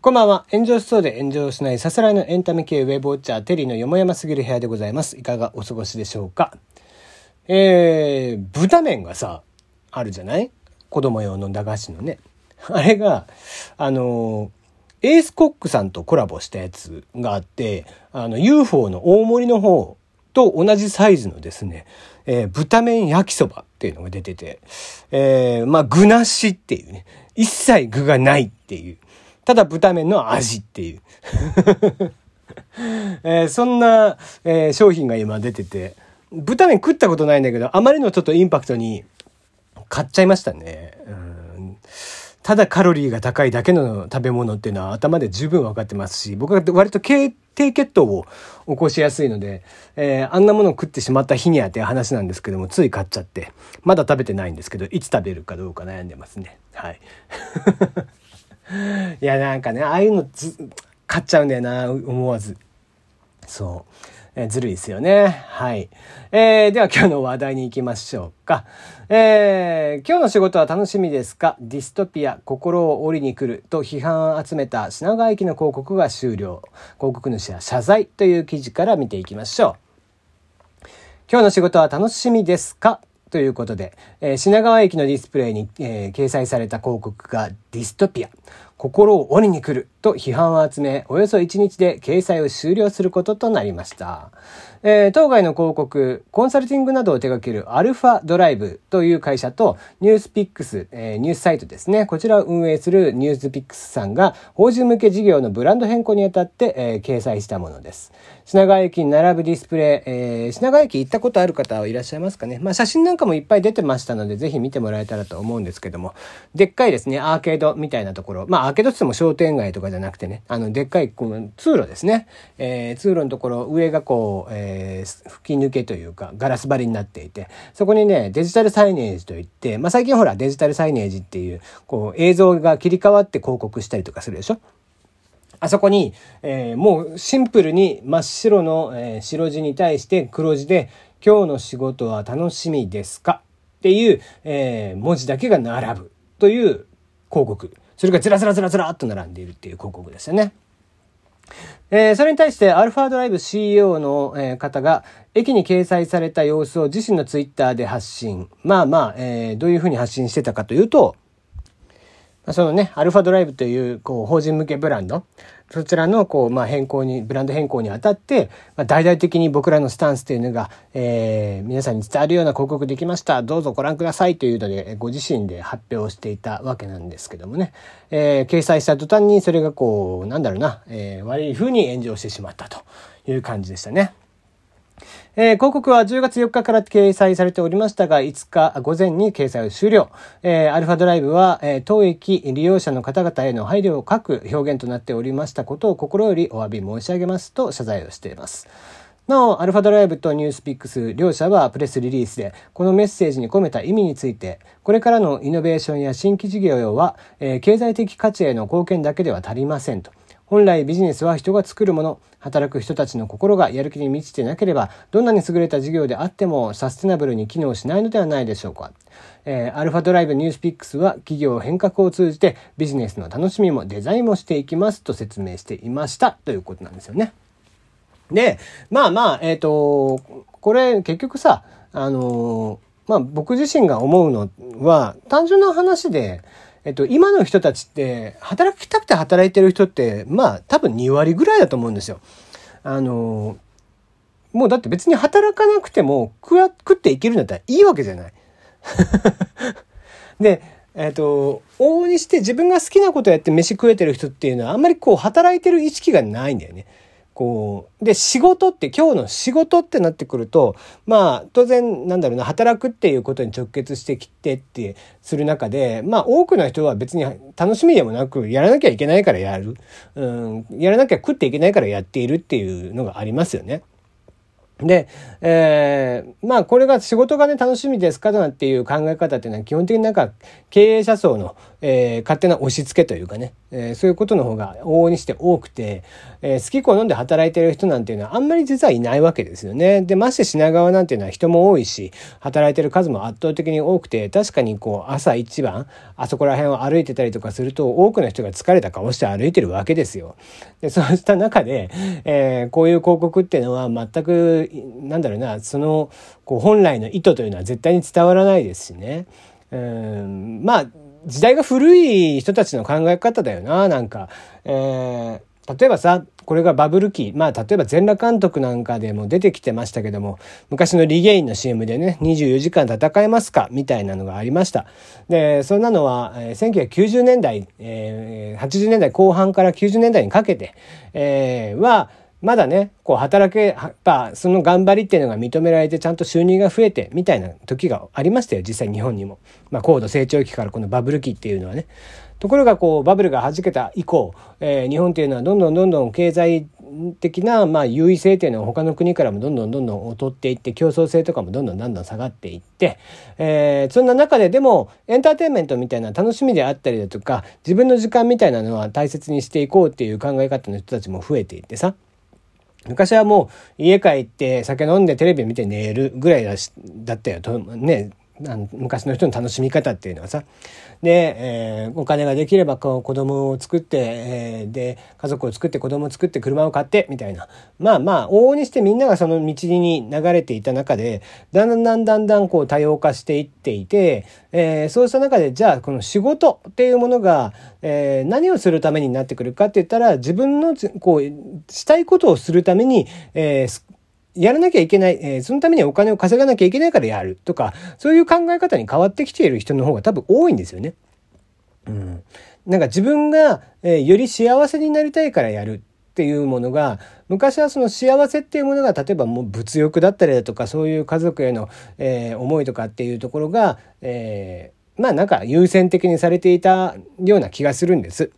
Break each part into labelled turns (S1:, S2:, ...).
S1: こんばんは。炎上しそうで炎上しないさすらいのエンタメ系ウェブウォッチャーテリーのよもやますぎる部屋でございます。いかがお過ごしでしょうか？えー、豚麺がさ、あるじゃない？子供用の駄菓子のね。あれが、あのエースコックさんとコラボしたやつがあって、あの UFO の大盛りの方と同じサイズのですね、えー、豚麺焼きそばっていうのが出てて、えー、まあ具なしっていうね、一切具がないっていう、ただ豚麺の味っていう。えー、そんな、えー、商品が今出てて、豚麺食ったことないんだけど、あまりのちょっとインパクトに買っちゃいましたね。うんただカロリーが高いだけの食べ物っていうのは頭で十分分かってますし、僕は割と低血糖を起こしやすいので、えー、あんなものを食ってしまった日にはって話なんですけども、つい買っちゃって、まだ食べてないんですけど、いつ食べるかどうか悩んでますね。はい。いや、なんかね、ああいうのず買っちゃうんだよな、思わず。そう。えー、ずるいですよね。はい。えー、では今日の話題に行きましょうか。えー、今日の仕事は楽しみですか？ディストピア、心を折りに来ると批判を集めた品川駅の広告が終了。広告主は謝罪という記事から見ていきましょう。今日の仕事は楽しみですか？ということで、えー、品川駅のディスプレイに、えー、掲載された広告がディストピア、心を鬼に来ると批判を集め、およそ1日で掲載を終了することとなりました。えー、当該の広告、コンサルティングなどを手掛けるアルファドライブという会社とニュースピックス、えー、ニュースサイトですね。こちらを運営するニュースピックスさんが法人向け事業のブランド変更にあたって、えー、掲載したものです。品川駅に並ぶディスプレイ、え、品川駅行ったことある方はいらっしゃいますかね。まあ写真なんかもいっぱい出てましたので、ぜひ見てもらえたらと思うんですけども、でっかいですね、アーケードみたいなところ、まあアーケードって言っても商店街とかじゃなくてね、あの、でっかいこの通路ですね。えー、通路のところ、上がこう、えー、吹き抜けというか、ガラス張りになっていて、そこにね、デジタルサイネージといって、まあ最近ほら、デジタルサイネージっていう、こう、映像が切り替わって広告したりとかするでしょ。あそこに、えー、もうシンプルに真っ白の、えー、白地に対して黒字で、今日の仕事は楽しみですか？っていう、えー、文字だけが並ぶ。という広告。それがずらずらずらずらっと並んでいるっていう広告ですよね。えー、それに対してアルファドライブ CEO の、えー、方が駅に掲載された様子を自身のツイッターで発信。まあまあ、えー、どういうふうに発信してたかというと、そのね、アルファドライブという、こう、法人向けブランド、そちらの、こう、まあ、変更に、ブランド変更にあたって、まあ、大々的に僕らのスタンスというのが、えー、皆さんに伝わるような広告できました。どうぞご覧くださいというので、ご自身で発表していたわけなんですけどもね、えー、掲載した途端にそれがこう、なんだろうな、えー、悪い風に炎上してしまったという感じでしたね。えー、広告は10月4日から掲載されておりましたが、5日午前に掲載を終了。えー、アルファドライブは、えー、当駅利用者の方々への配慮を書く表現となっておりましたことを心よりお詫び申し上げますと謝罪をしています。なお、アルファドライブとニュースピックス両社はプレスリリースで、このメッセージに込めた意味について、これからのイノベーションや新規事業は、えー、経済的価値への貢献だけでは足りませんと。本来ビジネスは人が作るもの、働く人たちの心がやる気に満ちてなければ、どんなに優れた事業であってもサステナブルに機能しないのではないでしょうか。えー、アルファドライブニュースピックスは企業変革を通じてビジネスの楽しみもデザインもしていきますと説明していましたということなんですよね。で、まあまあ、えっ、ー、と、これ結局さ、あのー、まあ僕自身が思うのは単純な話で、えっと、今の人たちって、働きたくて働いてる人って、まあ、多分2割ぐらいだと思うんですよ。あの、もうだって別に働かなくても食食っていけるんだったらいいわけじゃない。で、えっ、と、往々にして自分が好きなことやって飯食えてる人っていうのはあんまりこう働いてる意識がないんだよね。こう、で、仕事って、今日の仕事ってなってくると、まあ、当然、なんだろうな、働くっていうことに直結してきてってする中で、まあ、多くの人は別に楽しみでもなく、やらなきゃいけないからやる。うん、やらなきゃ食っていけないからやっているっていうのがありますよね。で、えー、まあこれが仕事がね楽しみですかなんていう考え方っていうのは基本的になんか経営者層の、えー、勝手な押し付けというかね、えー、そういうことの方が往々にして多くて、えー、好き好んで働いてる人なんていうのはあんまり実はいないわけですよね。で、まして品川なんていうのは人も多いし、働いてる数も圧倒的に多くて、確かにこう朝一番、あそこら辺を歩いてたりとかすると、多くの人が疲れた顔して歩いてるわけですよ。で、そうした中で、えー、こういう広告っていうのは全く、なんだろうな、その、こう本来の意図というのは絶対に伝わらないですしね。うん、まあ、時代が古い人たちの考え方だよな、なんか。えー、例えばさ、これがバブル期。まあ、例えば全裸監督なんかでも出てきてましたけども、昔のリゲインの CM でね、24時間戦えますか？みたいなのがありました。で、そんなのは、えー、1990年代、えー、80年代後半から90年代にかけて、えー、は、まだね、こう働け、やっぱその頑張りっていうのが認められてちゃんと収入が増えてみたいな時がありましたよ、実際日本にも。まあ高度成長期からこのバブル期っていうのはね。ところがこうバブルが弾けた以降、えー、日本っていうのはどんどんどんどん経済的なまあ優位性っていうのは他の国からもどんどんどんどん劣っていって競争性とかもどんどんどんどん下がっていって、えー、そんな中ででもエンターテインメントみたいな楽しみであったりだとか自分の時間みたいなのは大切にしていこうっていう考え方の人たちも増えていってさ。昔はもう家帰って酒飲んでテレビ見て寝るぐらいだしだったよ。とねあの昔の人の楽しみ方っていうのはさ。で、えー、お金ができればこう子供を作って、えー、で家族を作って子供を作って車を買ってみたいな。まあまあ往々にしてみんながその道に流れていた中でだんだんだんだんこう多様化していっていて、えー、そうした中でじゃあこの仕事っていうものが、え、何をするためになってくるかって言ったら自分のこうしたいことをするために、えー、やらなきゃいけない、えー、そのためにお金を稼がなきゃいけないからやるとか、そういう考え方に変わってきている人の方が多分多いんですよね。うん。なんか自分が、えー、より幸せになりたいからやるっていうものが、昔はその幸せっていうものが、例えばもう物欲だったりだとか、そういう家族への、えー、思いとかっていうところが、えー、まあなんか優先的にされていたような気がするんです。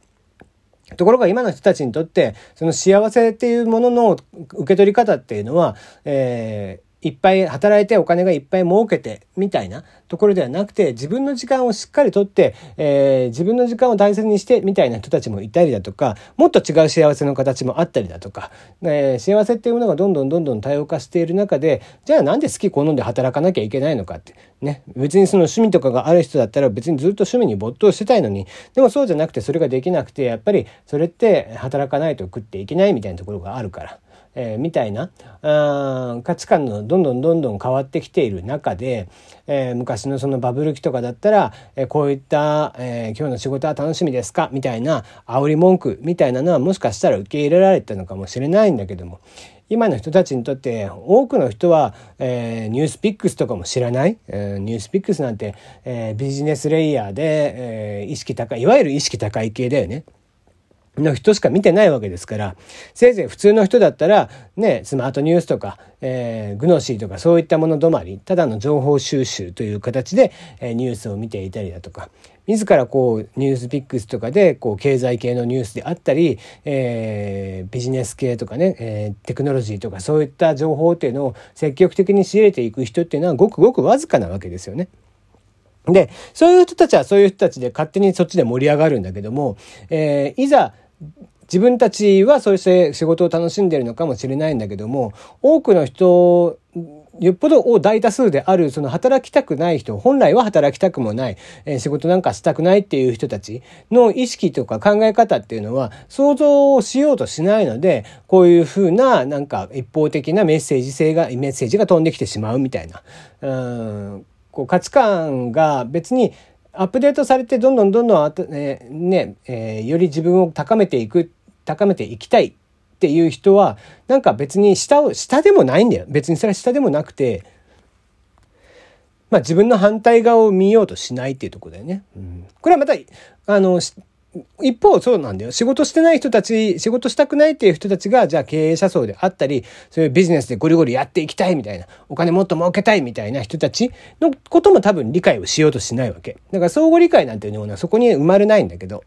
S1: ところが今の人たちにとって、その幸せっていうものの受け取り方っていうのは、えーいっぱい働いてお金がいっぱい儲けてみたいなところではなくて自分の時間をしっかりとって、えー、自分の時間を大切にしてみたいな人たちもいたりだとかもっと違う幸せの形もあったりだとか、えー、幸せっていうものがどんどんどんどん多様化している中でじゃあなんで好き好んで働かなきゃいけないのかってね別にその趣味とかがある人だったら別にずっと趣味に没頭してたいのにでもそうじゃなくてそれができなくてやっぱりそれって働かないと食っていけないみたいなところがあるから。えー、みたいなあ価値観のどんどんどんどん変わってきている中で、えー、昔のそのバブル期とかだったら、えー、こういった、え今日の仕事は楽しみですか？みたいな煽り文句みたいなのはもしかしたら受け入れられたのかもしれないんだけども今の人たちにとって多くの人は、えー、ニュースピックスとかも知らない、えー、ニュースピックスなんて、えー、ビジネスレイヤーで、えー、意識高いいわゆる意識高い系だよね。の人しか見てないわけですから、せいぜい普通の人だったら、ね、スマートニュースとか、えー、グノシーとかそういったもの止まり、ただの情報収集という形で、えー、ニュースを見ていたりだとか、自らこう、ニュースピックスとかで、こう、経済系のニュースであったり、えー、ビジネス系とかね、えー、テクノロジーとかそういった情報っていうのを積極的に仕入れていく人っていうのはごくごくわずかなわけですよね。で、そういう人たちはそういう人たちで勝手にそっちで盛り上がるんだけども、えー、いざ自分たちはそうして仕事を楽しんでるのかもしれないんだけども、多くの人、よっぽど大多数である、その働きたくない人、本来は働きたくもない、えー、仕事なんかしたくないっていう人たちの意識とか考え方っていうのは想像をしようとしないので、こういうふうななんか一方的なメッセージ性が、メッセージが飛んできてしまうみたいな。うんこう価値観が別にアップデートされてどんどんどんどんあえー、ね、えー、より自分を高めていく、高めていきたいっていう人は、なんか別に下を、下でもないんだよ。別にそれは下でもなくて、まあ自分の反対側を見ようとしないっていうところだよね。うん、これはまた、あの、一方そうなんだよ。仕事してない人たち、仕事したくないっていう人たちが、じゃあ経営者層であったり、そういうビジネスでゴリゴリやっていきたいみたいな、お金もっと儲けたいみたいな人たちのことも多分理解をしようとしないわけ。だから相互理解なんていうのはそこに生まれないんだけど。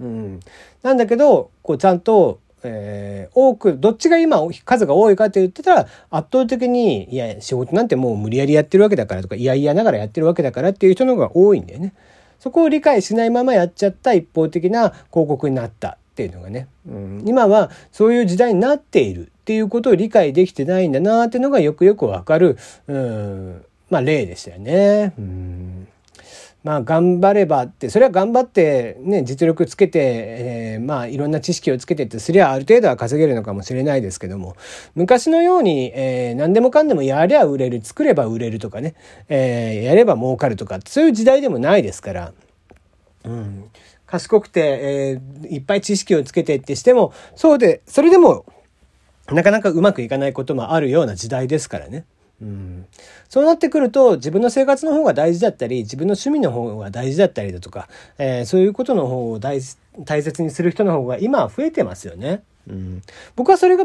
S1: うん。なんだけど、こうちゃんと、えー、多く、どっちが今数が多いかって言ってたら、圧倒的に、いや、仕事なんてもう無理やりやってるわけだからとか、いやいやながらやってるわけだからっていう人の方が多いんだよね。そこを理解しないままやっちゃった一方的な広告になったっていうのがね、うん、今はそういう時代になっているっていうことを理解できてないんだなっていうのがよくよくわかる、うん、まあ例でしたよね。うんまあ頑張ればってそれは頑張ってね実力つけて、えー、まあいろんな知識をつけてってすりゃある程度は稼げるのかもしれないですけども昔のように、えー、何でもかんでもやりゃ売れる作れば売れるとかね、えー、やれば儲かるとかそういう時代でもないですから。うん賢くて、えー、いっぱい知識をつけてってしても、そうで、それでも、なかなかうまくいかないこともあるような時代ですからね。うん、そうなってくると自分の生活の方が大事だったり自分の趣味の方が大事だったりだとか、えー、そういうことの方を大切にする人の方が今は増えてますよね。うん、僕はそれが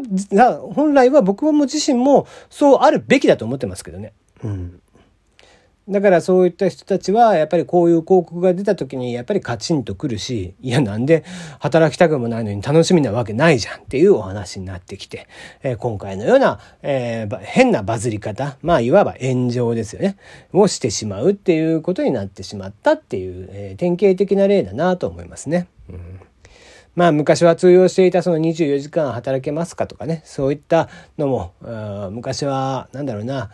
S1: 本来は僕も自身もそうあるべきだと思ってますけどね。うんだからそういった人たちはやっぱりこういう広告が出た時にやっぱりカチンとくるしいやなんで働きたくもないのに楽しみなわけないじゃんっていうお話になってきて、えー、今回のような、えー、変なバズり方まあいわば炎上ですよねをしてしまうっていうことになってしまったっていう、えー、典型的な例だなと思いますね。うんまあ昔は通用していたその24時間働けますかとかねそういったのも昔は何だろうな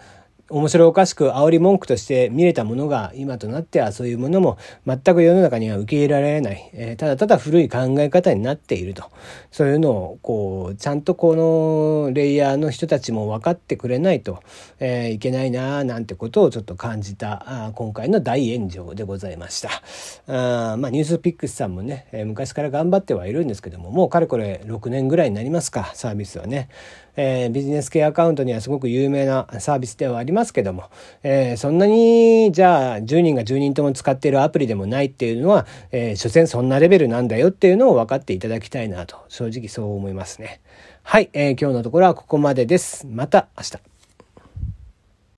S1: 面白おかしく煽り文句として見れたものが今となってはそういうものも全く世の中には受け入れられない、えー、ただただ古い考え方になっていると。そういうのをこうちゃんとこのレイヤーの人たちも分かってくれないと、えー、いけないななんてことをちょっと感じたあ今回の大炎上でございました。あまあニュースピックスさんもね、えー、昔から頑張ってはいるんですけどももうかれこれ6年ぐらいになりますかサービスはね。えー、ビジネス系アカウントにはすごく有名なサービスではあります。ますけども、えー、そんなにじゃあ10人が10人とも使っているアプリでもないっていうのは、えー、所詮そんなレベルなんだよっていうのを分かっていただきたいなと正直そう思いますね。はい、えー、今日のところはここまでです。また明日。